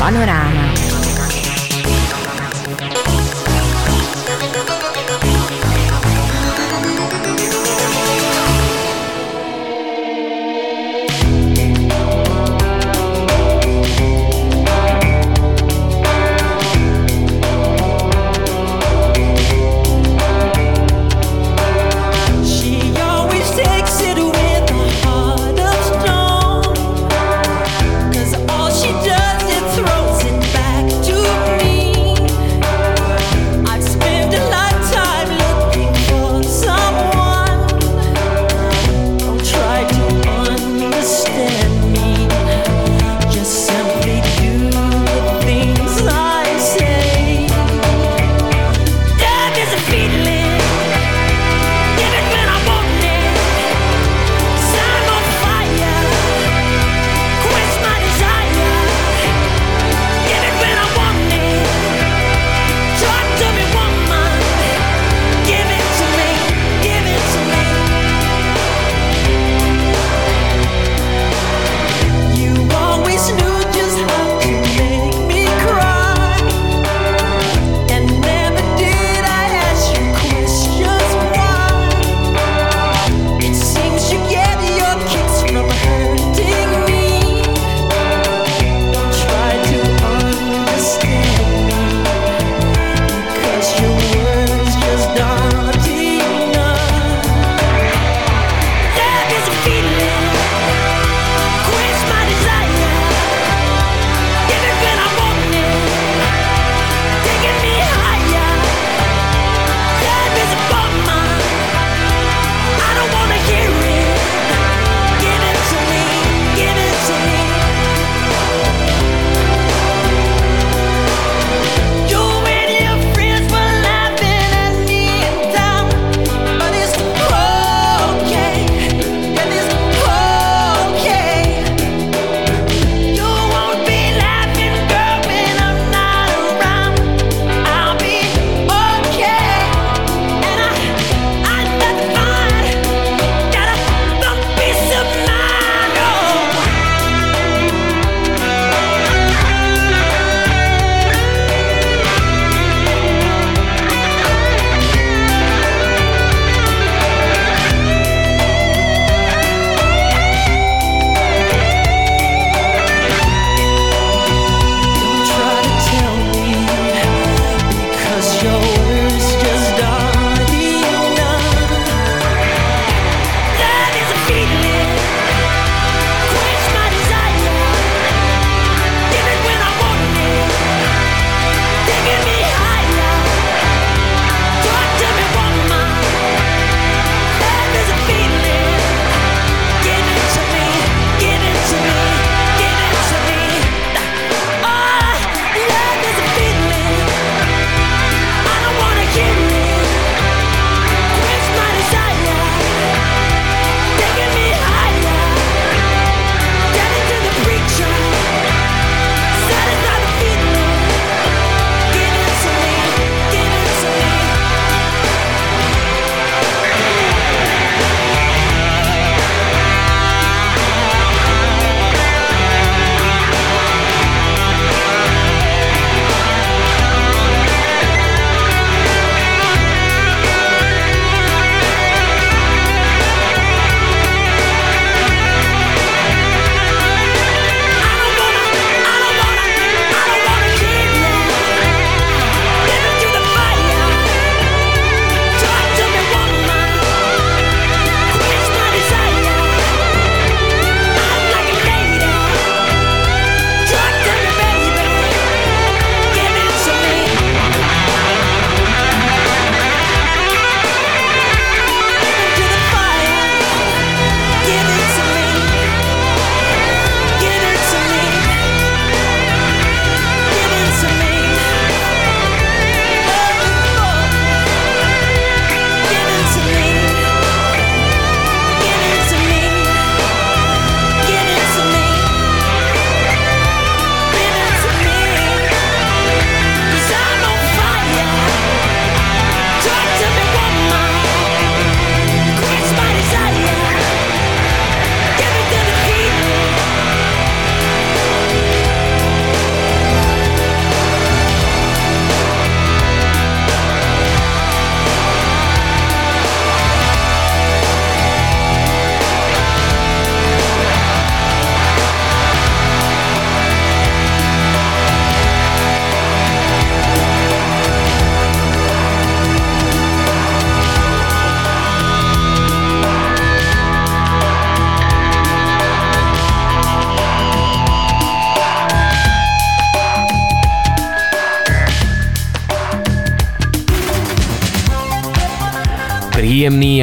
Panoráma.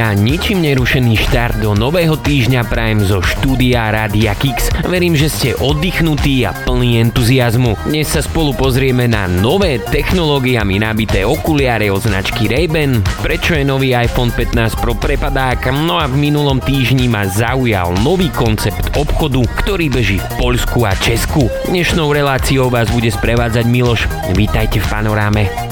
A ničím nerušený štart do nového týždňa prajem zo štúdia Rádia Kix. Verím, že ste oddychnutí a plní entuziasmu. Dnes sa spolu pozrieme na nové technológiami nabité okuliare od značky Ray-Ban, prečo je nový iPhone 15 Pro prepadák, no a v minulom týždni ma zaujal nový koncept obchodu, ktorý beží v Poľsku a Česku. Dnešnou reláciou vás bude sprevádzať Miloš. Vítajte v panoráme.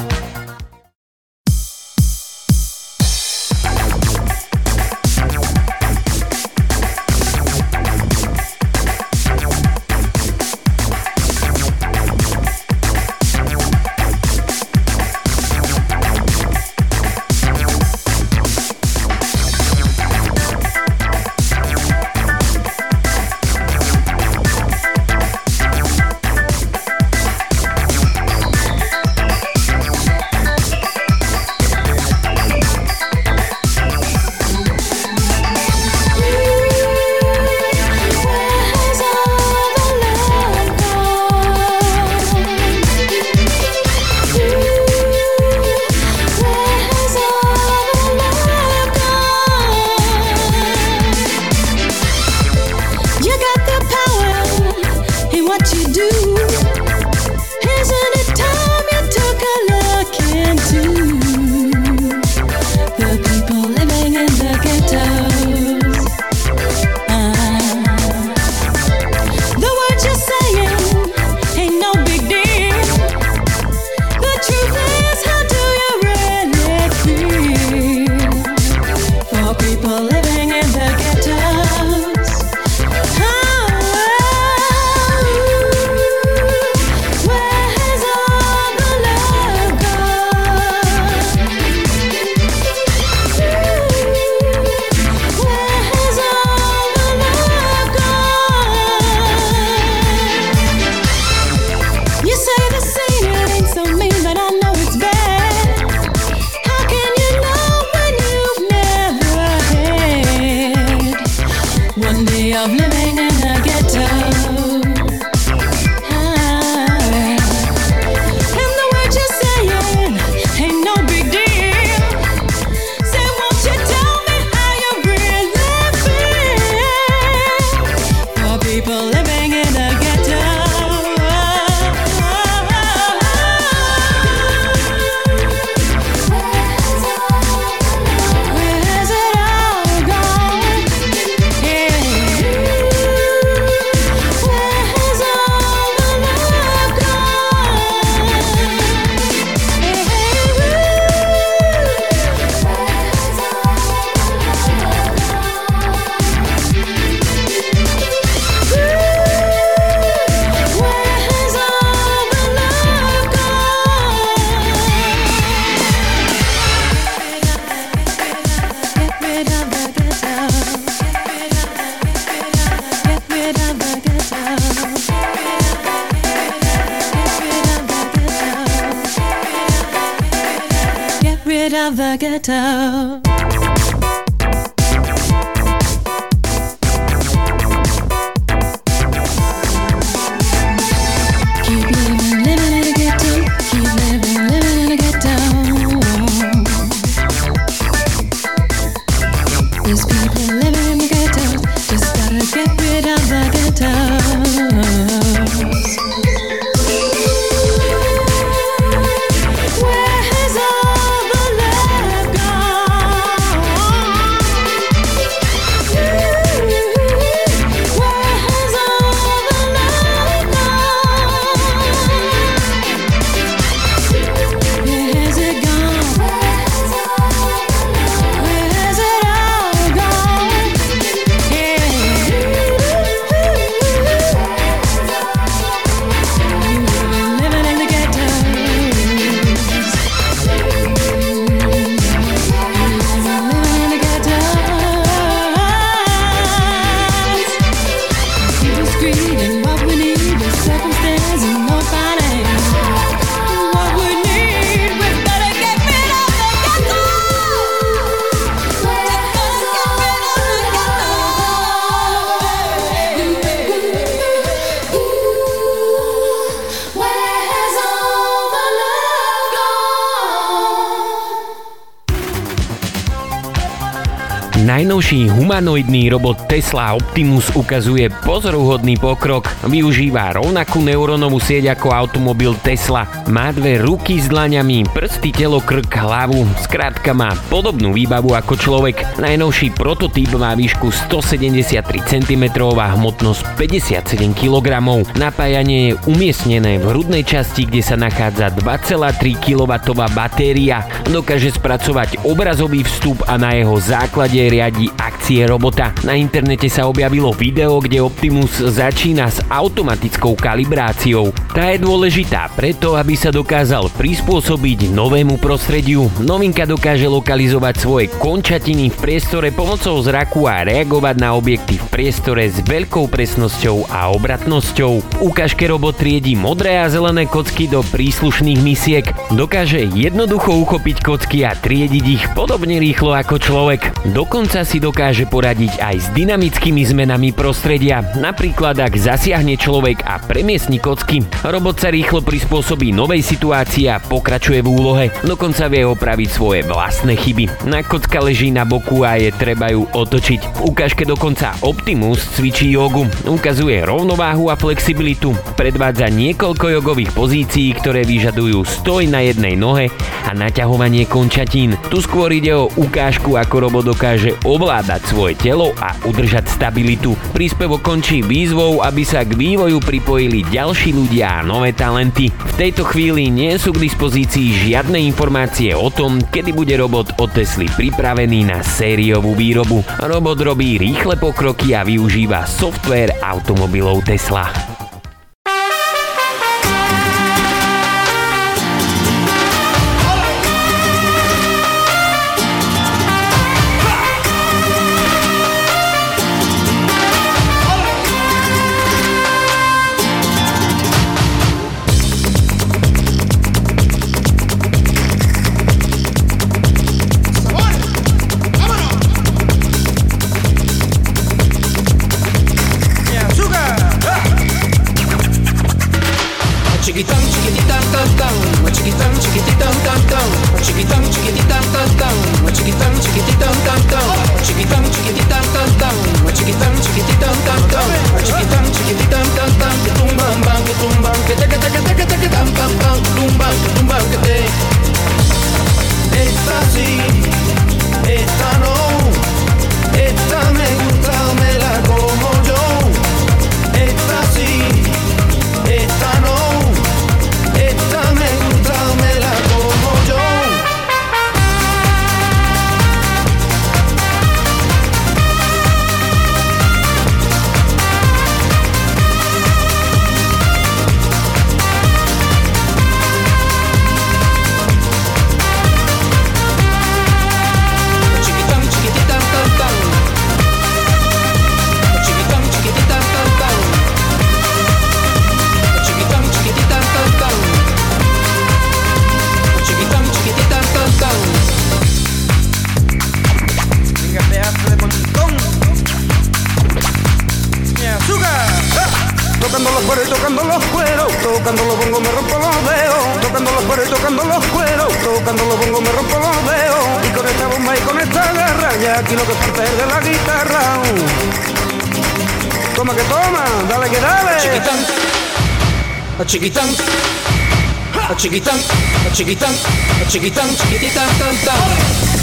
Najnovší humanoidný robot Tesla Optimus ukazuje pozoruhodný pokrok. Využíva rovnakú neurónovú sieť ako automobil Tesla. Má dve ruky s dlaňami, prsty, telo, krk, hlavu. Skrátka má podobnú výbavu ako človek. Najnovší prototyp má výšku 173 cm a hmotnosť 57 kg. Napájanie je umiestnené v hrudnej časti, kde sa nachádza 2,3 kW batéria. Dokáže spracovať obrazový vstup a na jeho základe riadi akcie robota. Na internete sa objavilo video, kde Optimus začína s automatickou kalibráciou. Tá je dôležitá preto, aby sa dokázal prispôsobiť novému prostrediu. Novinka dokáže lokalizovať svoje končatiny v priestore pomocou zraku a reagovať na objekty v priestore s veľkou presnosťou a obratnosťou. Ukážke robot triedi modré a zelené kocky do príslušných misiek. Dokáže jednoducho uchopiť kocky a triediť ich podobne rýchlo ako človek. Dokonca si dokáže poradiť aj s dynamickými zmenami prostredia, napríklad ak zasiahne človek a premiesni kocky. Robot sa rýchlo prispôsobí novej situácii a pokračuje v úlohe, dokonca vie opraviť svoje vlastné chyby. Na kocka leží na boku a je treba ju otočiť. V ukážke dokonca Optimus cvičí jogu, ukazuje rovnováhu a flexibilitu, predvádza niekoľko jogových pozícií, ktoré vyžadujú stoj na jednej nohe a naťahovanie končatín. Tu skôr ide o ukážku, ako robot dokáže ovládať svoje telo a udržať stabilitu. Príspevok končí výzvou, aby sa k vývoju pripojili ďalší ľudia a nové talenty. V tejto chvíli nie sú k dispozícii žiadne informácie o tom, kedy bude robot od Tesly pripravený na sériovú výrobu. Robot robí rýchle pokroky a využíva software automobilov Tesla. tocando los cueros, tocando los bongos me rompo los dedos, tocando los cueros tocando los cueros, tocando los bongos me rompo los dedos, y con esta bomba y con esta garra, ya aquí lo que falta es de la guitarra. Toma que toma, dale que dale. Chiquitán, a chiquitán, a chiquitán, a chiquitán, a chiquitán, chiquititán, tan tan.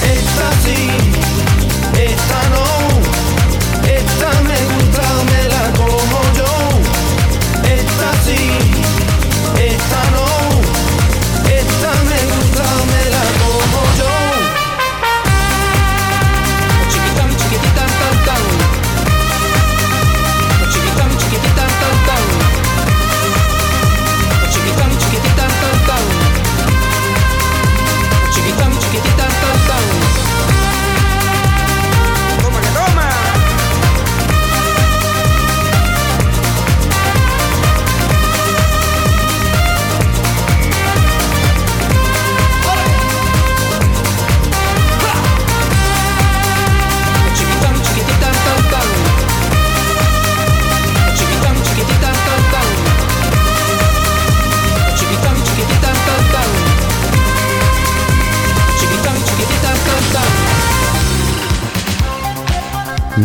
Esta sí, esta no. así, esta.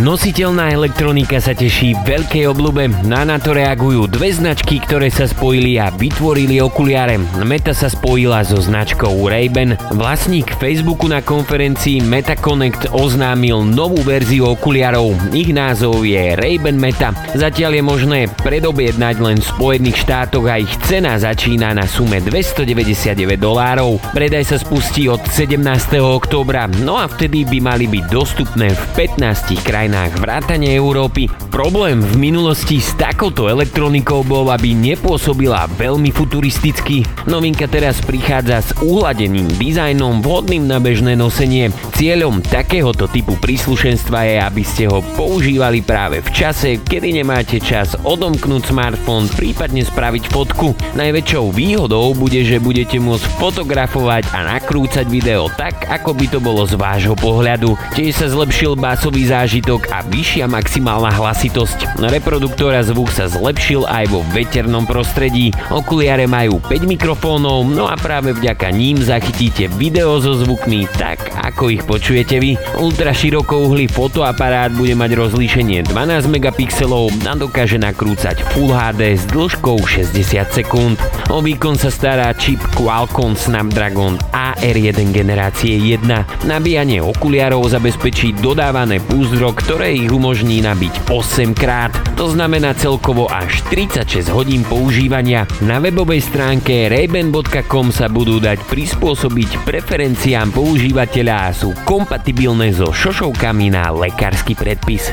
Nositeľná elektronika sa teší veľkej obľúbe. Na na to reagujú dve značky, ktoré sa spojili a vytvorili okuliare. Meta sa spojila so značkou Ray-Ban. Vlastník Facebooku na konferencii MetaConnect oznámil novú verziu okuliarov. Ich názov je Ray-Ban Meta. Zatiaľ je možné predobjednať len v Spojených štátoch a ich cena začína na sume 299 dolárov. Predaj sa spustí od 17. októbra, no a vtedy by mali byť dostupné v 15 krajinách vrátane Európy. Problém v minulosti s takouto elektronikou bol, aby nepôsobila veľmi futuristicky. Novinka teraz prichádza s uhladeným dizajnom vhodným na bežné nosenie. Cieľom takéhoto typu príslušenstva je, aby ste ho používali práve v čase, kedy nemáte čas odomknúť smartfón, prípadne spraviť fotku. Najväčšou výhodou bude, že budete môcť fotografovať a nakrúcať video tak, ako by to bolo z vášho pohľadu. Tiež sa zlepšil básový zážitok a vyššia maximálna hlasitosť. Reproduktora zvuk sa zlepšil aj vo veternom prostredí. Okuliare majú 5 mikrofónov, no a práve vďaka ním zachytíte video so zvukmi tak, ako ich počujete vy. Ultra širokouhlý fotoaparát bude mať rozlíšenie 12 megapixelov a dokáže nakrúcať Full HD s dĺžkou 60 sekúnd. O výkon sa stará čip Qualcomm Snapdragon AR1 generácie 1. Nabíjanie okuliarov zabezpečí dodávané púzdro, ktoré ich umožní nabiť 8 krát. To znamená celkovo až 36 hodín používania. Na webovej stránke rayban.com sa budú dať prispôsobiť preferenciám používateľa a sú kompatibilné so šošovkami na lekársky predpis.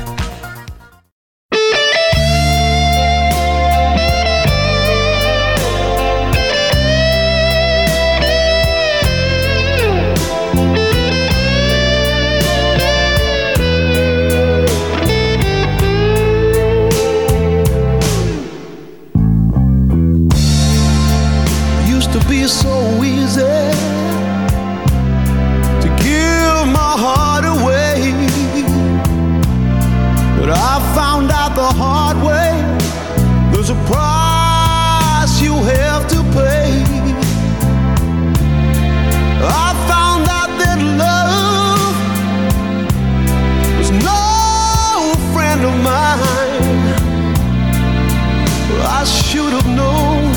should have known.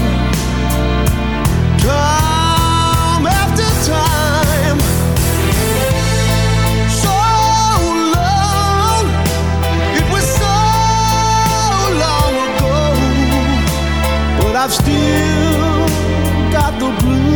Time after time. So long. It was so long ago. But I've still got the blues.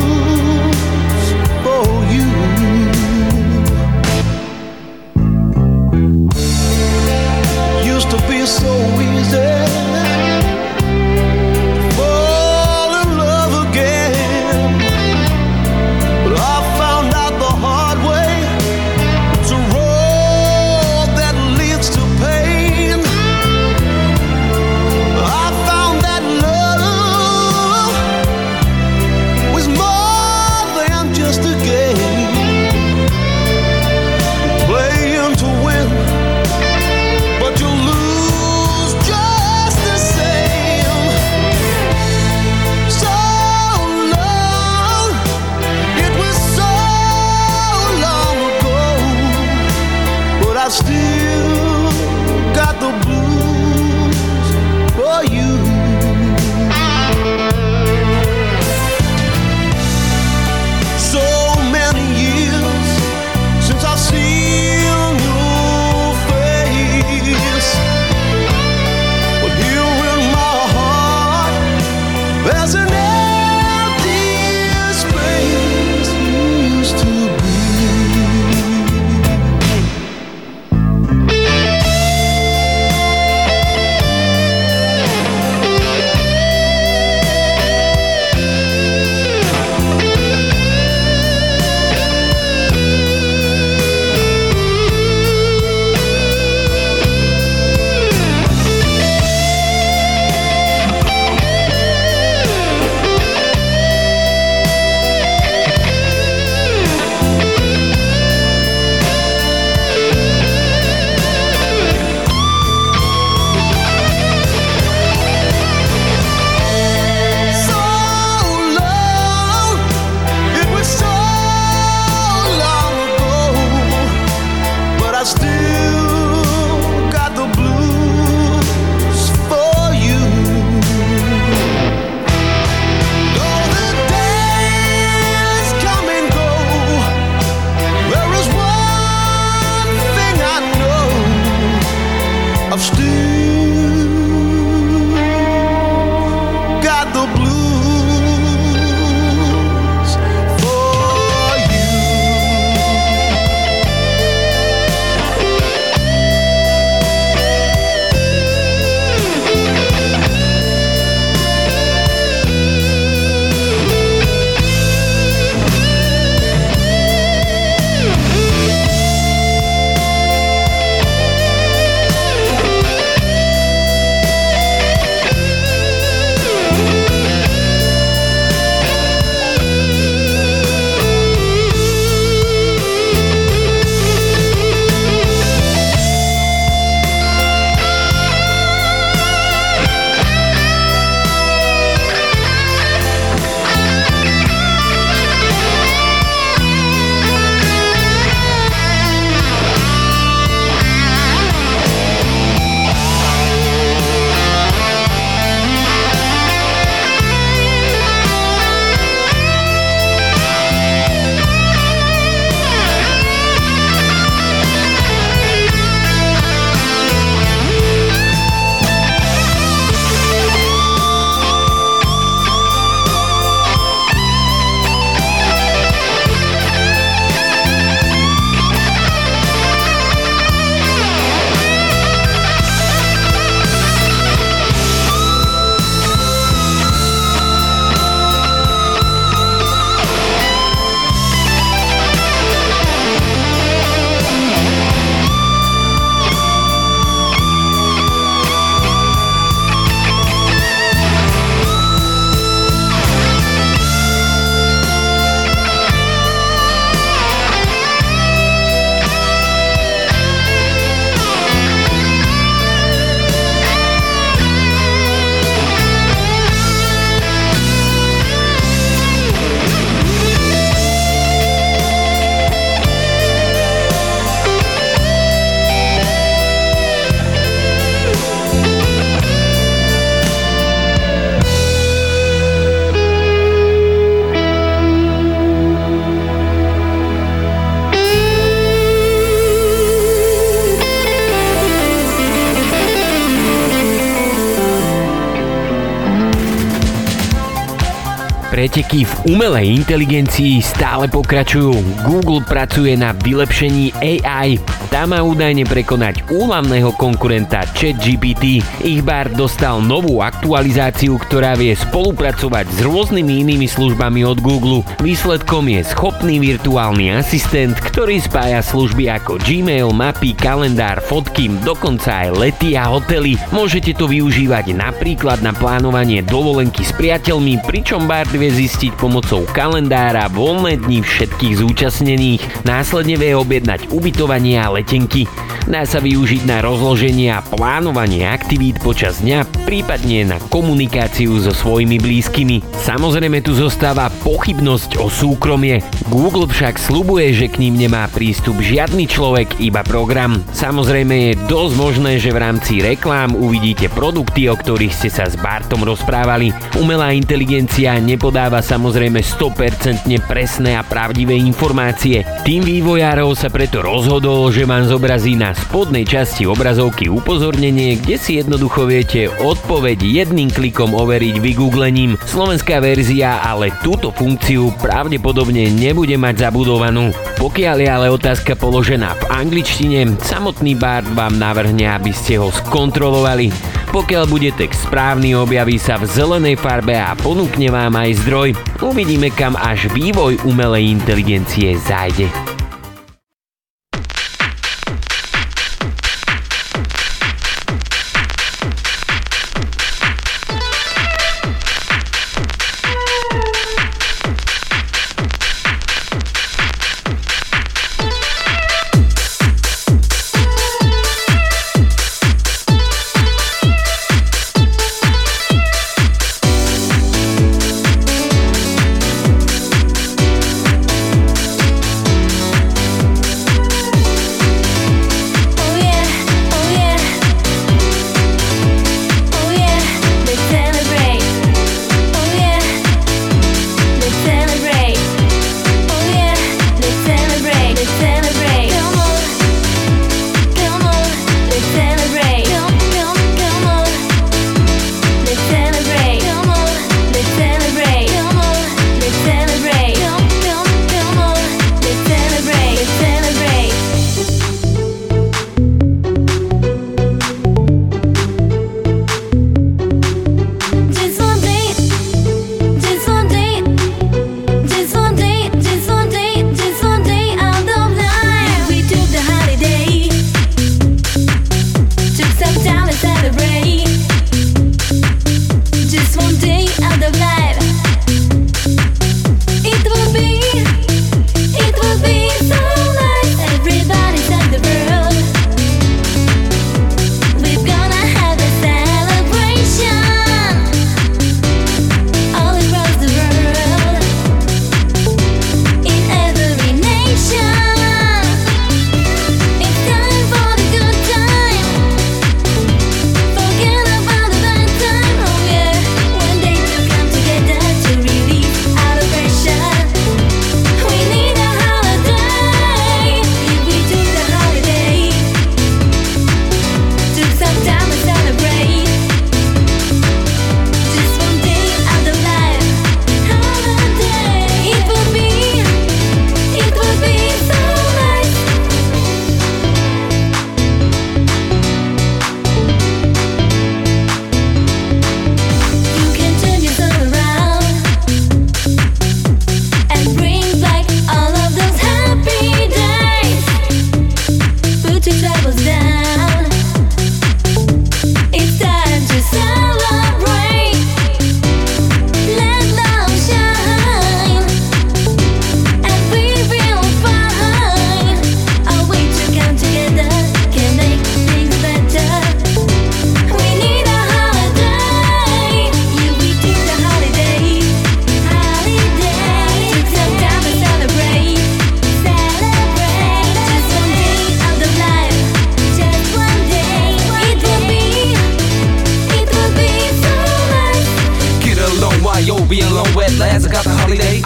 Preteky v umelej inteligencii stále pokračujú. Google pracuje na vylepšení AI. Tá má údajne prekonať úlavného konkurenta ChatGPT. Ich bar dostal novú aktualizáciu, ktorá vie spolupracovať s rôznymi inými službami od Google. Výsledkom je schopný virtuálny asistent, ktorý spája služby ako Gmail, mapy, kalendár, fotky, dokonca aj lety a hotely. Môžete to využívať napríklad na plánovanie dovolenky s priateľmi, pričom Bard vie zistiť pomocou kalendára voľné dni všetkých zúčastnených. Následne vie objednať ubytovanie a letenky. Dá sa využiť na rozloženie a plánovanie aktivít počas dňa, prípadne na komunikáciu so svojimi blízkymi. Samozrejme tu zostáva pochybnosť o súkromie. Google však slubuje, že k ním nemá prístup žiadny človek, iba program. Samozrejme je dosť možné, že v rámci reklám uvidíte produkty, o ktorých ste sa s Bartom rozprávali. Umelá inteligencia nepodáva samozrejme 100% presné a pravdivé informácie. Tým vývojárov sa preto rozhodol, že vám zobrazí na spodnej časti obrazovky upozornenie, kde si jednoducho viete odpoveď jedným klikom overiť vygooglením. Slovenská verzia ale túto funkciu pravdepodobne nebude mať zabudovanú. Pokiaľ je ale otázka položená v angličtine, samotný Bard vám navrhne, aby ste ho skontrolovali. Pokiaľ bude text správny, objaví sa v zelenej farbe a ponúkne vám aj zdroj. Uvidíme, kam až vývoj umelej inteligencie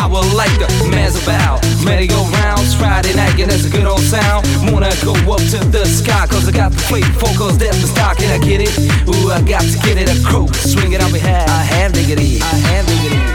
power like the man's about Merry go rounds, Friday night, and that's a good old sound. Wanna go up to the sky, cause I got the plate, focus, that's the stock, and I get it. Ooh, I got to get it a crew. Swing it on behalf. I have diggity, I have diggity.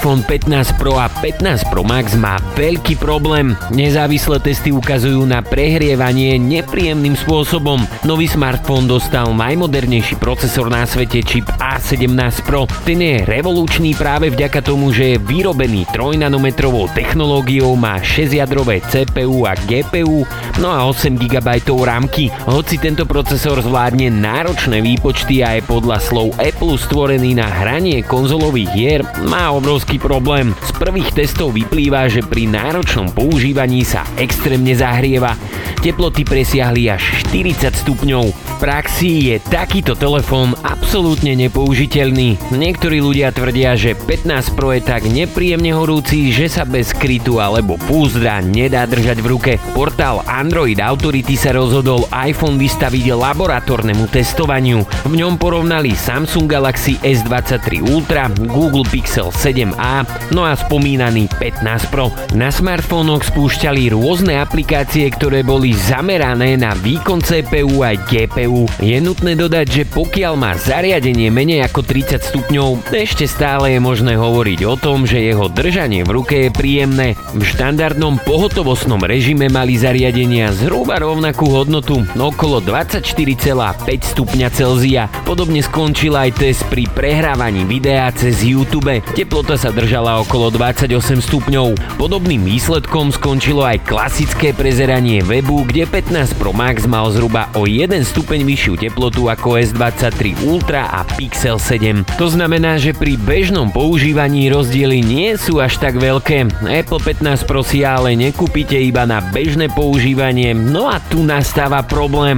iPhone 15 Pro a 15 Pro Max má veľký problém. Nezávislé testy ukazujú na prehrievanie nepríjemným spôsobom. Nový smartfón dostal najmodernejší procesor na svete čip A17 Pro. Ten je revolučný práve vďaka tomu, že je vyrobený 3 nanometrovou technológiou, má 6-jadrové CPU a GPU, no a 8 GB rámky. Hoci tento procesor zvládne náročné výpočty a je podľa slov Apple stvorený na hranie konzolových hier, má obrovský problém. Z prvých testov vyplýva, že pri náročnom používaní sa extrémne zahrieva. Teploty presiahli až 40 stupňov. V praxi je takýto telefón absolútne nepoužiteľný. Niektorí ľudia tvrdia, že 15 Pro je tak nepríjemne horúci, že sa bez krytu alebo púzdra nedá držať v ruke. Portál Android Authority sa rozhodol iPhone vystaviť laboratórnemu testovaniu. V ňom porovnali Samsung Galaxy S23 Ultra, Google Pixel 7a, no a spomínaný 15 Pro. Na smartfónoch spúšťali rôzne aplikácie, ktoré boli zamerané na výkon CPU aj GPU. Je nutné dodať, že pokiaľ má zariadenie menej ako 30 stupňov, ešte stále je možné hovoriť o tom, že jeho držanie v ruke je príjemné. V štandardnom pohotovostnom režime mali zariadenia zhruba rovnakú hodnotu, okolo 24,5 stupňa Celzia. Podobne skončil aj test pri prehrávaní videa cez YouTube. Teplota sa držala okolo 28 stupňov. Podobným výsledkom skončilo aj klasické prezeranie webu, kde 15 Pro Max mal zhruba o 1 stupeň vyššiu teplotu ako S23 Ultra a Pixel 7. To znamená, že pri bežnom používaní rozdiely nie sú až tak veľké. Apple 15 Pro si ale nekúpite iba na bežné používanie, no a tu nastáva problém.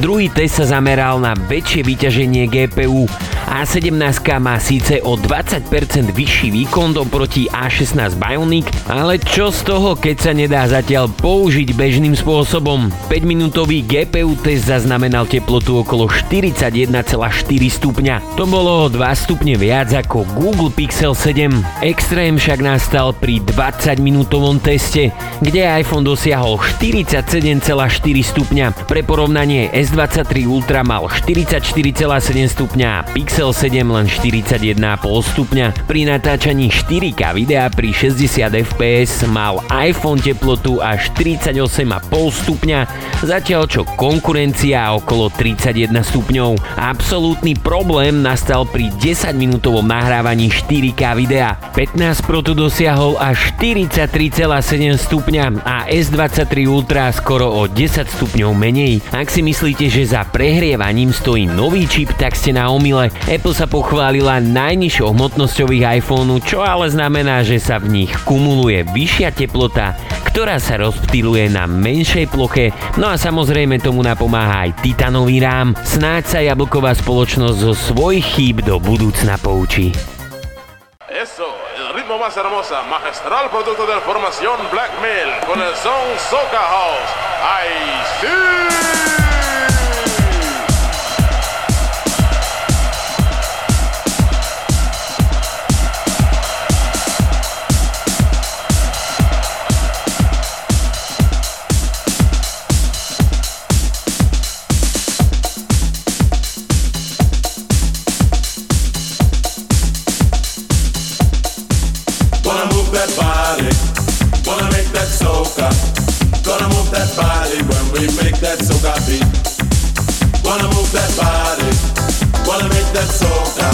Druhý test sa zameral na väčšie vyťaženie GPU. A17 má síce o 20% vyšší výkon oproti A16 Bionic, ale čo z toho, keď sa nedá zatiaľ použiť bežným spôsobom? 5-minútový GPU test zaznamenal teplotu okolo 41,4 stupňa. To bolo o 2 stupne viac ako Google Pixel 7. Extrém však nastal pri 20-minútovom teste, kde iPhone dosiahol 47,4 stupňa. Pre porovnanie S23 Ultra mal 44,7 stupňa a Pixel Pixel 7 len 41,5 stupňa. Pri natáčaní 4K videa pri 60 fps mal iPhone teplotu až 38,5 stupňa, zatiaľ čo konkurencia okolo 31 stupňov. Absolútny problém nastal pri 10 minútovom nahrávaní 4K videa. 15 Pro tu dosiahol až 43,7 stupňa a S23 Ultra skoro o 10 stupňov menej. Ak si myslíte, že za prehrievaním stojí nový čip, tak ste na omyle. Apple sa pochválila najnižšou hmotnosťou ich iPhoneu, čo ale znamená, že sa v nich kumuluje vyššia teplota, ktorá sa rozptýluje na menšej ploche, no a samozrejme tomu napomáha aj titanový rám. Snáď sa jablková spoločnosť zo svojich chýb do budúcna poučí. Eso, más hermosa, magistral producto de formación Blackmail con el son Soca House. ¡Ay, sí! soca. Gonna move that body when we make that soca beat. Gonna move that body. Gonna make that soca.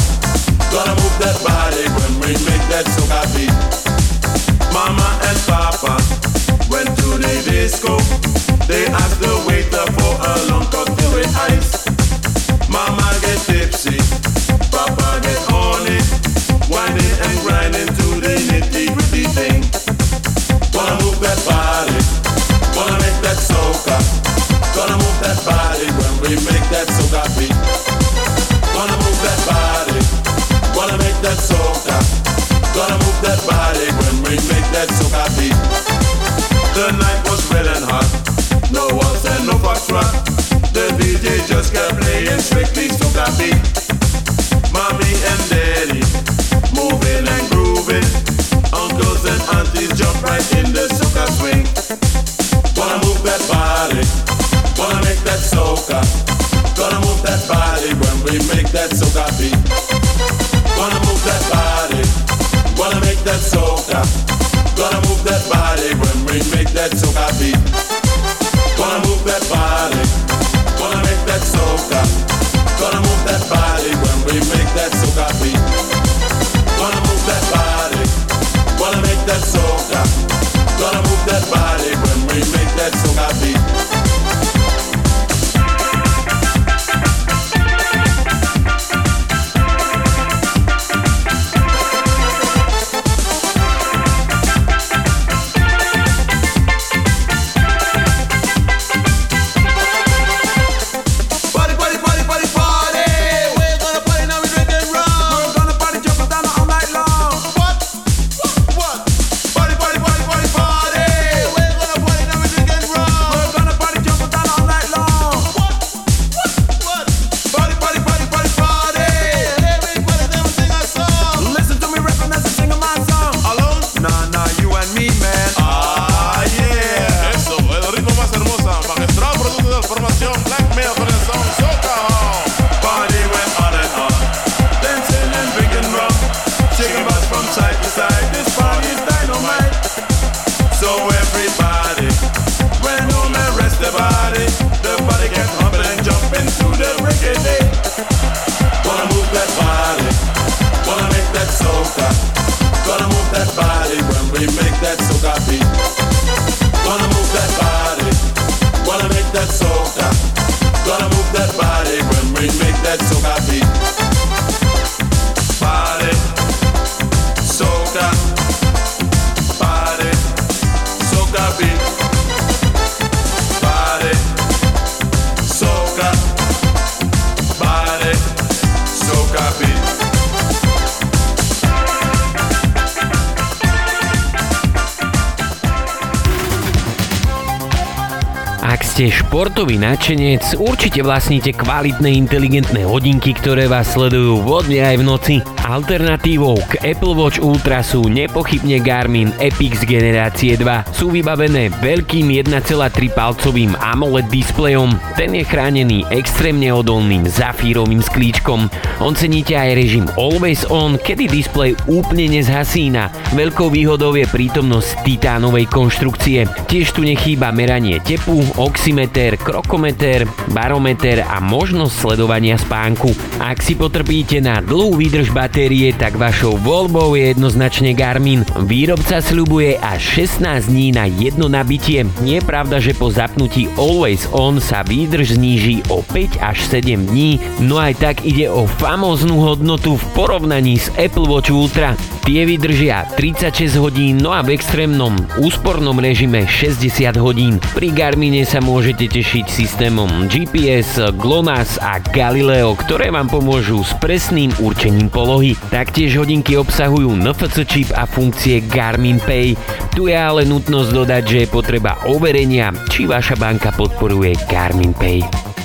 Gonna move that body when we make that soca beat. Mama and Papa went to the disco. They asked the waiter for a long cocktail with ice. Mama get tipsy. Papa get Gonna move that body when we make that soca beat. Gonna move that body. Gonna make that soca. Gonna move that body when we make that soca beat. The night was hot. No one said no. The DJ just kept playing strictly soca beat. Mommy and daddy moving and grooving. Uncles and jump right in the soca swing. Ste športový nadšenec, určite vlastníte kvalitné inteligentné hodinky, ktoré vás sledujú vodne aj v noci. Alternatívou k Apple Watch Ultra sú nepochybne Garmin Epix generácie 2. Sú vybavené veľkým 1,3 palcovým AMOLED displejom. Ten je chránený extrémne odolným zafírovým sklíčkom. Oceníte aj režim Always On, kedy displej úplne nezhasína. Veľkou výhodou je prítomnosť titánovej konštrukcie. Tiež tu nechýba meranie tepu, oximeter, krokometer, barometer a možnosť sledovania spánku. Ak si potrpíte na dlhú výdrž batérie, tak vašou voľbou je jednoznačne Garmin. Výrobca sľubuje až 16 dní na jedno nabitie. Je pravda, že po zapnutí Always On sa výdrž zníži o 5 až 7 dní, no aj tak ide o famóznu hodnotu v porovnaní s Apple Watch Ultra. Tie vydržia 36 hodín, no a v extrémnom úspornom režime 60 hodín. Pri Garmine sa môžete tešiť systémom GPS, GLONASS a Galileo, ktoré vám pomôžu s presným určením polohy. Taktiež hodinky obsahujú NFC čip a funkcie Garmin Pay. Tu je ale nutnosť dodať, že je potreba overenia, či vaša banka podporuje Garmin Pay.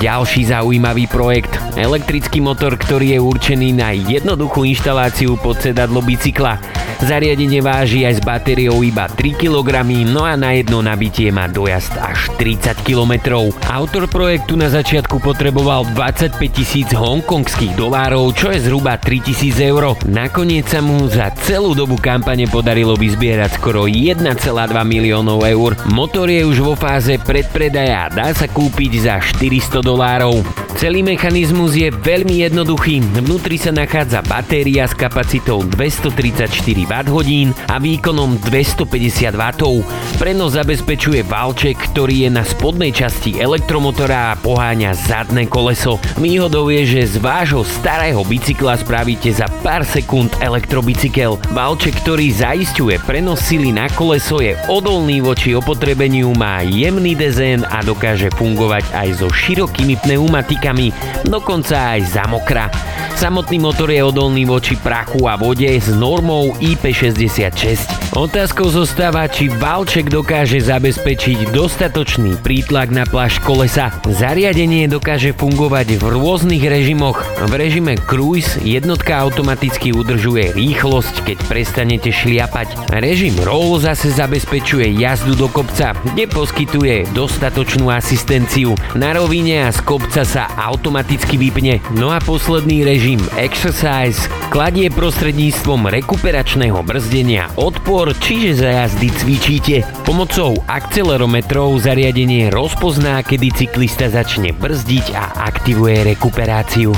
Ďalší zaujímavý projekt. Elektrický motor, ktorý je určený na jednoduchú inštaláciu pod sedadlo bicykla. Zariadenie váži aj s batériou iba 3 kg, no a na jedno nabitie má dojazd až 30 km. Autor projektu na začiatku potreboval 25 tisíc hongkongských dolárov, čo je zhruba 3000 eur. Nakoniec sa mu za celú dobu kampane podarilo vyzbierať skoro 1,2 miliónov eur. Motor je už vo fáze predpredaja a dá sa kúpiť za 400 dolárov. Celý mechanizmus je veľmi jednoduchý. Vnútri sa nachádza batéria s kapacitou 234 Wh a výkonom 250 W. Prenos zabezpečuje valček, ktorý je na spodnej časti elektromotora a poháňa zadné koleso. Výhodou je, že z vášho starého bicykla spravíte za pár sekúnd elektrobicykel. Valček, ktorý zaisťuje prenos sily na koleso je odolný voči opotrebeniu, má jemný dezén a dokáže fungovať aj so širokými pneumatikami článokami, dokonca aj za mokra. Samotný motor je odolný voči prachu a vode s normou IP66. Otázkou zostáva, či valček dokáže zabezpečiť dostatočný prítlak na plášť kolesa. Zariadenie dokáže fungovať v rôznych režimoch. V režime cruise jednotka automaticky udržuje rýchlosť, keď prestanete šliapať. Režim roll zase zabezpečuje jazdu do kopca, kde poskytuje dostatočnú asistenciu. Na rovine a z kopca sa automaticky vypne. No a posledný režim Exercise kladie prostredníctvom rekuperačného brzdenia odpor, čiže za jazdy cvičíte. Pomocou akcelerometrov zariadenie rozpozná, kedy cyklista začne brzdiť a aktivuje rekuperáciu.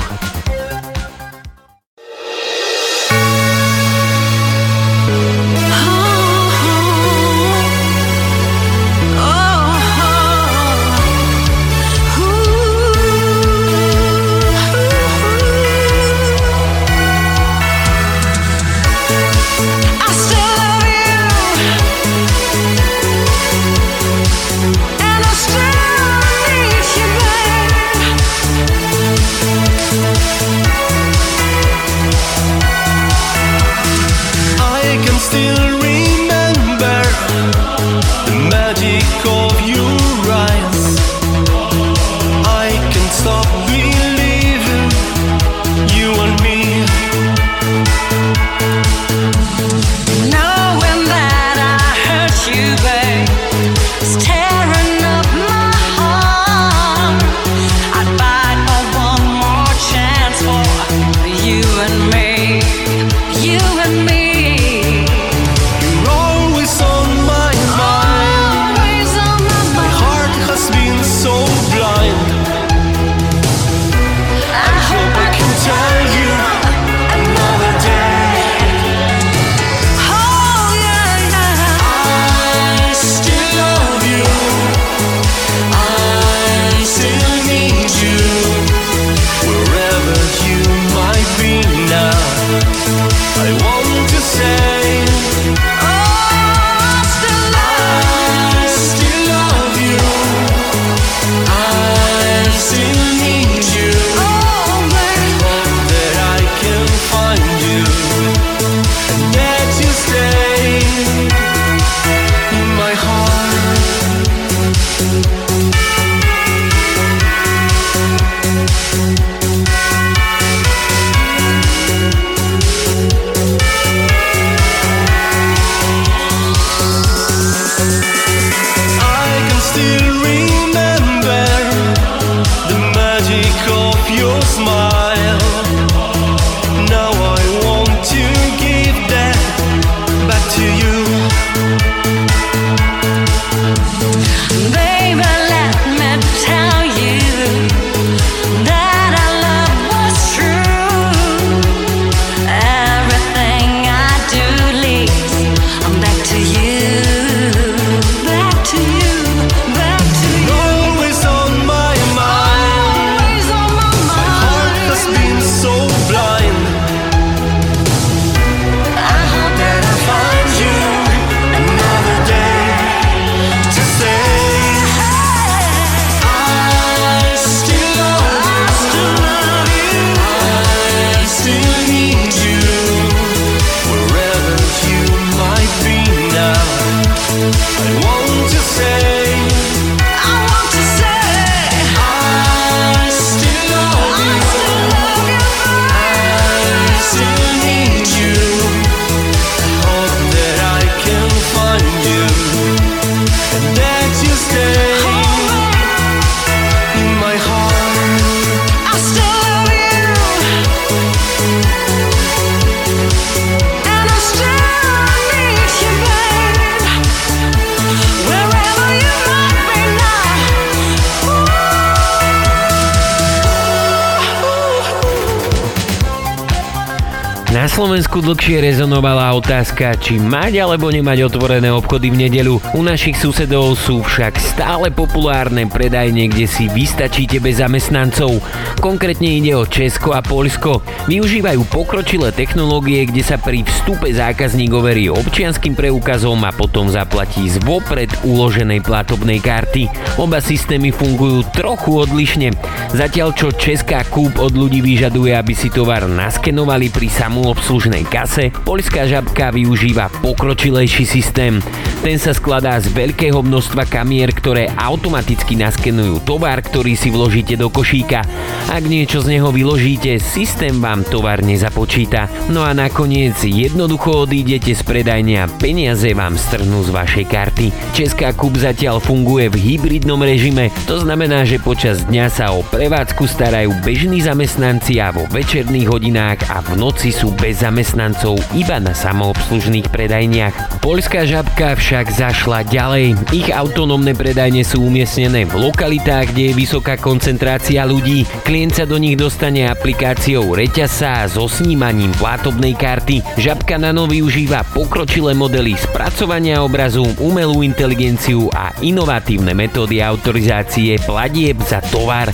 still Luke Xerez é o nome. Otázka, či mať alebo nemať otvorené obchody v nedelu. U našich susedov sú však stále populárne predajne, kde si vystačíte bez zamestnancov. Konkrétne ide o Česko a Polsko. Využívajú pokročilé technológie, kde sa pri vstupe zákazník overí občianským preukazom a potom zaplatí z vopred uloženej platobnej karty. Oba systémy fungujú trochu odlišne. Zatiaľ čo Česká kúp od ľudí vyžaduje, aby si tovar naskenovali pri samoobslužnej kase, Polská žabka využíva pokročilejší systém. Ten sa skladá z veľkého množstva kamier, ktoré automaticky naskenujú tovar, ktorý si vložíte do košíka. Ak niečo z neho vyložíte, systém vám tovar nezapočíta. No a nakoniec jednoducho odídete z predajne a peniaze vám strhnú z vašej karty. Česká kúp zatiaľ funguje v hybridnom režime, to znamená, že počas dňa sa o prevádzku starajú bežní zamestnanci a vo večerných hodinách a v noci sú bez zamestnancov iba na samoobslužných predajniach. Polská žabka však zašla ďalej. Ich autonómne predajne sú umiestnené v lokalitách, kde je vysoká koncentrácia ľudí. Klient sa do nich dostane aplikáciou reťasa so snímaním platobnej karty. Žabka nano využíva pokročilé modely spracovania obrazu, umelú inteligenciu a inovatívne metódy autorizácie platieb za tovar.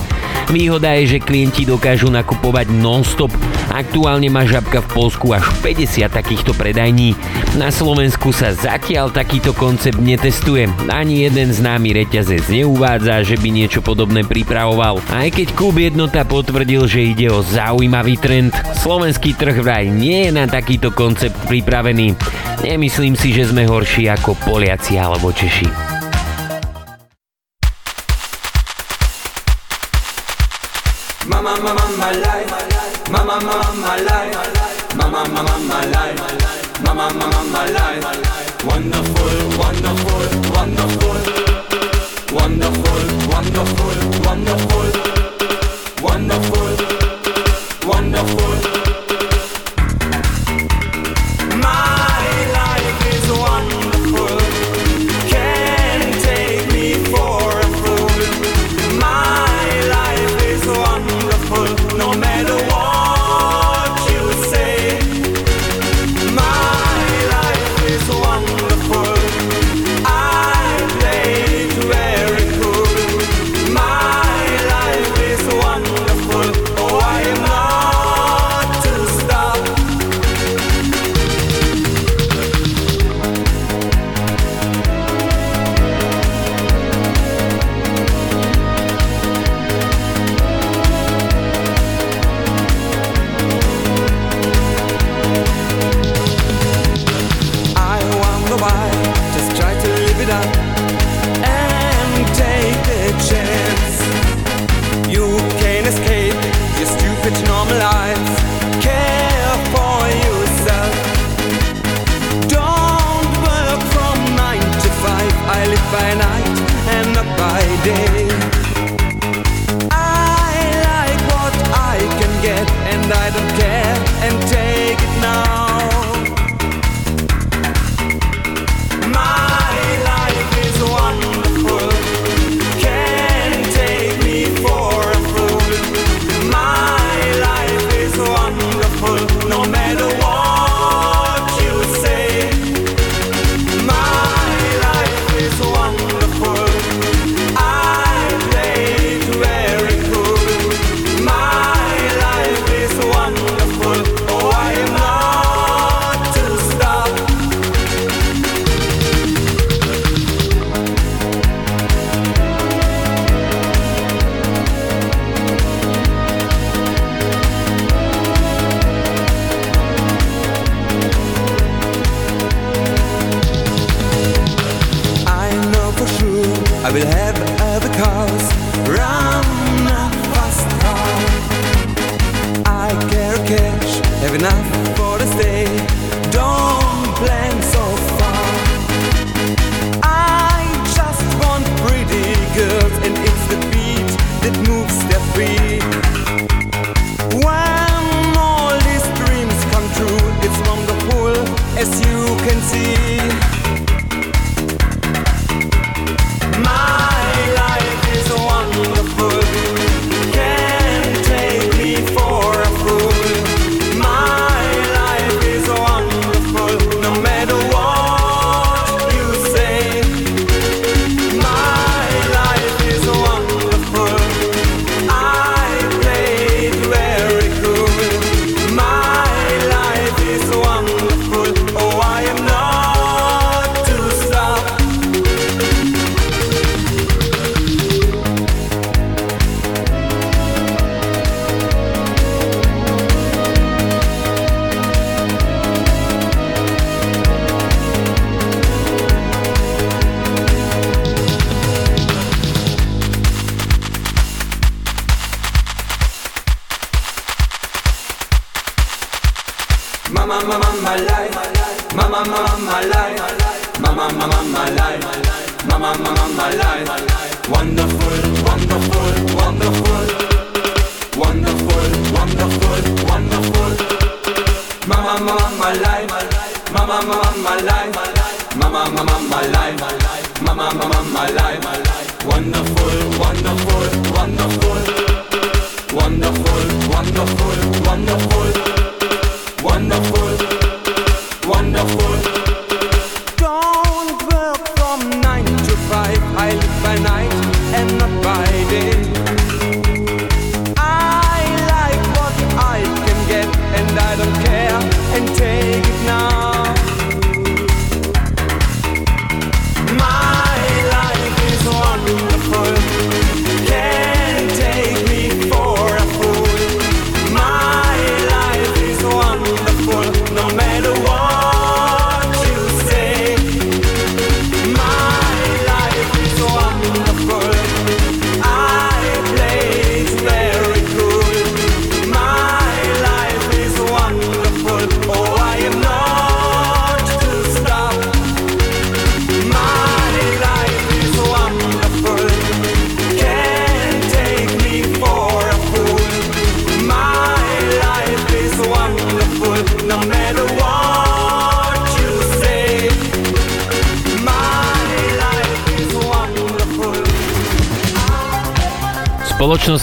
Výhoda je, že klienti dokážu nakupovať non-stop. Aktuálne má žabka v Polsku až 50 takýchto predajní. Na Slovensku sa zatiaľ takýto koncept netestuje. Ani jeden známy reťazec neuvádza, že by niečo podobné pripravoval. Aj keď Kub jednota potvrdil, že ide o zaujímavý trend, slovenský trh vraj nie je na takýto koncept pripravený. Nemyslím si, že sme horší ako Poliaci alebo Češi. Mama, mama, my life. Mama, mama, my life. Mama, mama, my life. Mama, mama, my life. Wonderful, wonderful, wonderful. Wonderful, wonderful, wonderful.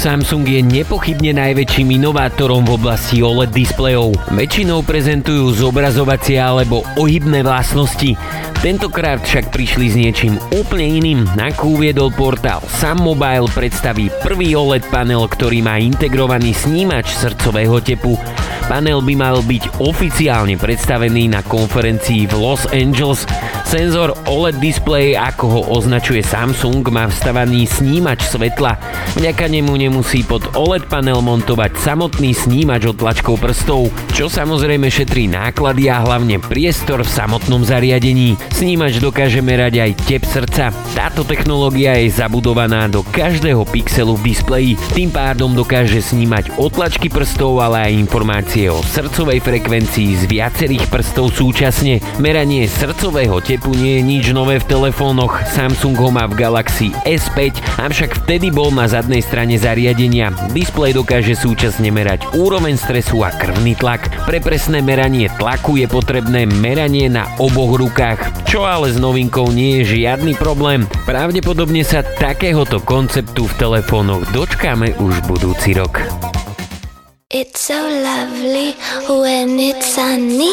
Samsung je nepochybne najväčším inovátorom v oblasti OLED displejov. Väčšinou prezentujú zobrazovacie alebo ohybné vlastnosti. Tentokrát však prišli s niečím úplne iným. Ako uviedol portál Sam Mobile predstaví prvý OLED panel, ktorý má integrovaný snímač srdcového tepu. Panel by mal byť oficiálne predstavený na konferencii v Los Angeles. Senzor OLED display, ako ho označuje Samsung, má vstavaný snímač svetla. Vďaka nemu nemusí pod OLED panel montovať samotný snímač od tlačkou prstov, čo samozrejme šetrí náklady a hlavne priestor v samotnom zariadení. Snímač dokáže merať aj tep srdca. Táto technológia je zabudovaná do každého pixelu v displeji, tým pádom dokáže snímať otlačky prstov, ale aj informácie o srdcovej frekvencii z viacerých prstov súčasne. Meranie srdcového tepu nie je nič nové v telefónoch, Samsung ho má v Galaxy S5, avšak vtedy bol na zadnej strane zariadenia. Displej dokáže súčasne merať úroveň stresu a krvný tlak. Pre presné meranie tlaku je potrebné meranie na oboch rukách, čo ale s novinkou nie je žiadny problém. Pravdepodobne sa takéhoto konceptu v telefónoch dočkáme už budúci rok. It's so lovely when it's sunny.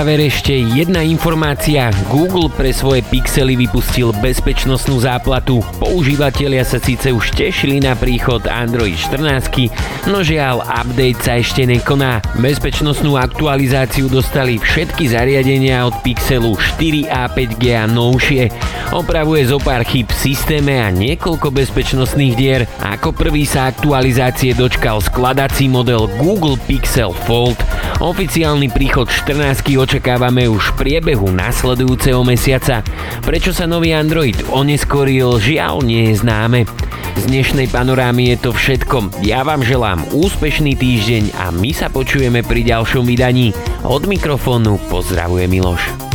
Záver ešte jedna informácia. Google pre svoje pixely vypustil bezpečnostnú záplatu. Používateľia sa síce už tešili na príchod Android 14, no žiaľ, update sa ešte nekoná. Bezpečnostnú aktualizáciu dostali všetky zariadenia od Pixelu 4 a 5G a novšie. Opravuje zo pár chyb v systéme a niekoľko bezpečnostných dier. Ako prvý sa aktualizácie dočkal skladací model Google Pixel Fold. Oficiálny príchod 14 očakávame už v priebehu nasledujúceho mesiaca. Prečo sa nový Android oneskoril, žiaľ nie je známe. Z dnešnej panorámy je to všetko. Ja vám želám úspešný týždeň a my sa počujeme pri ďalšom vydaní. Od mikrofónu pozdravuje Miloš.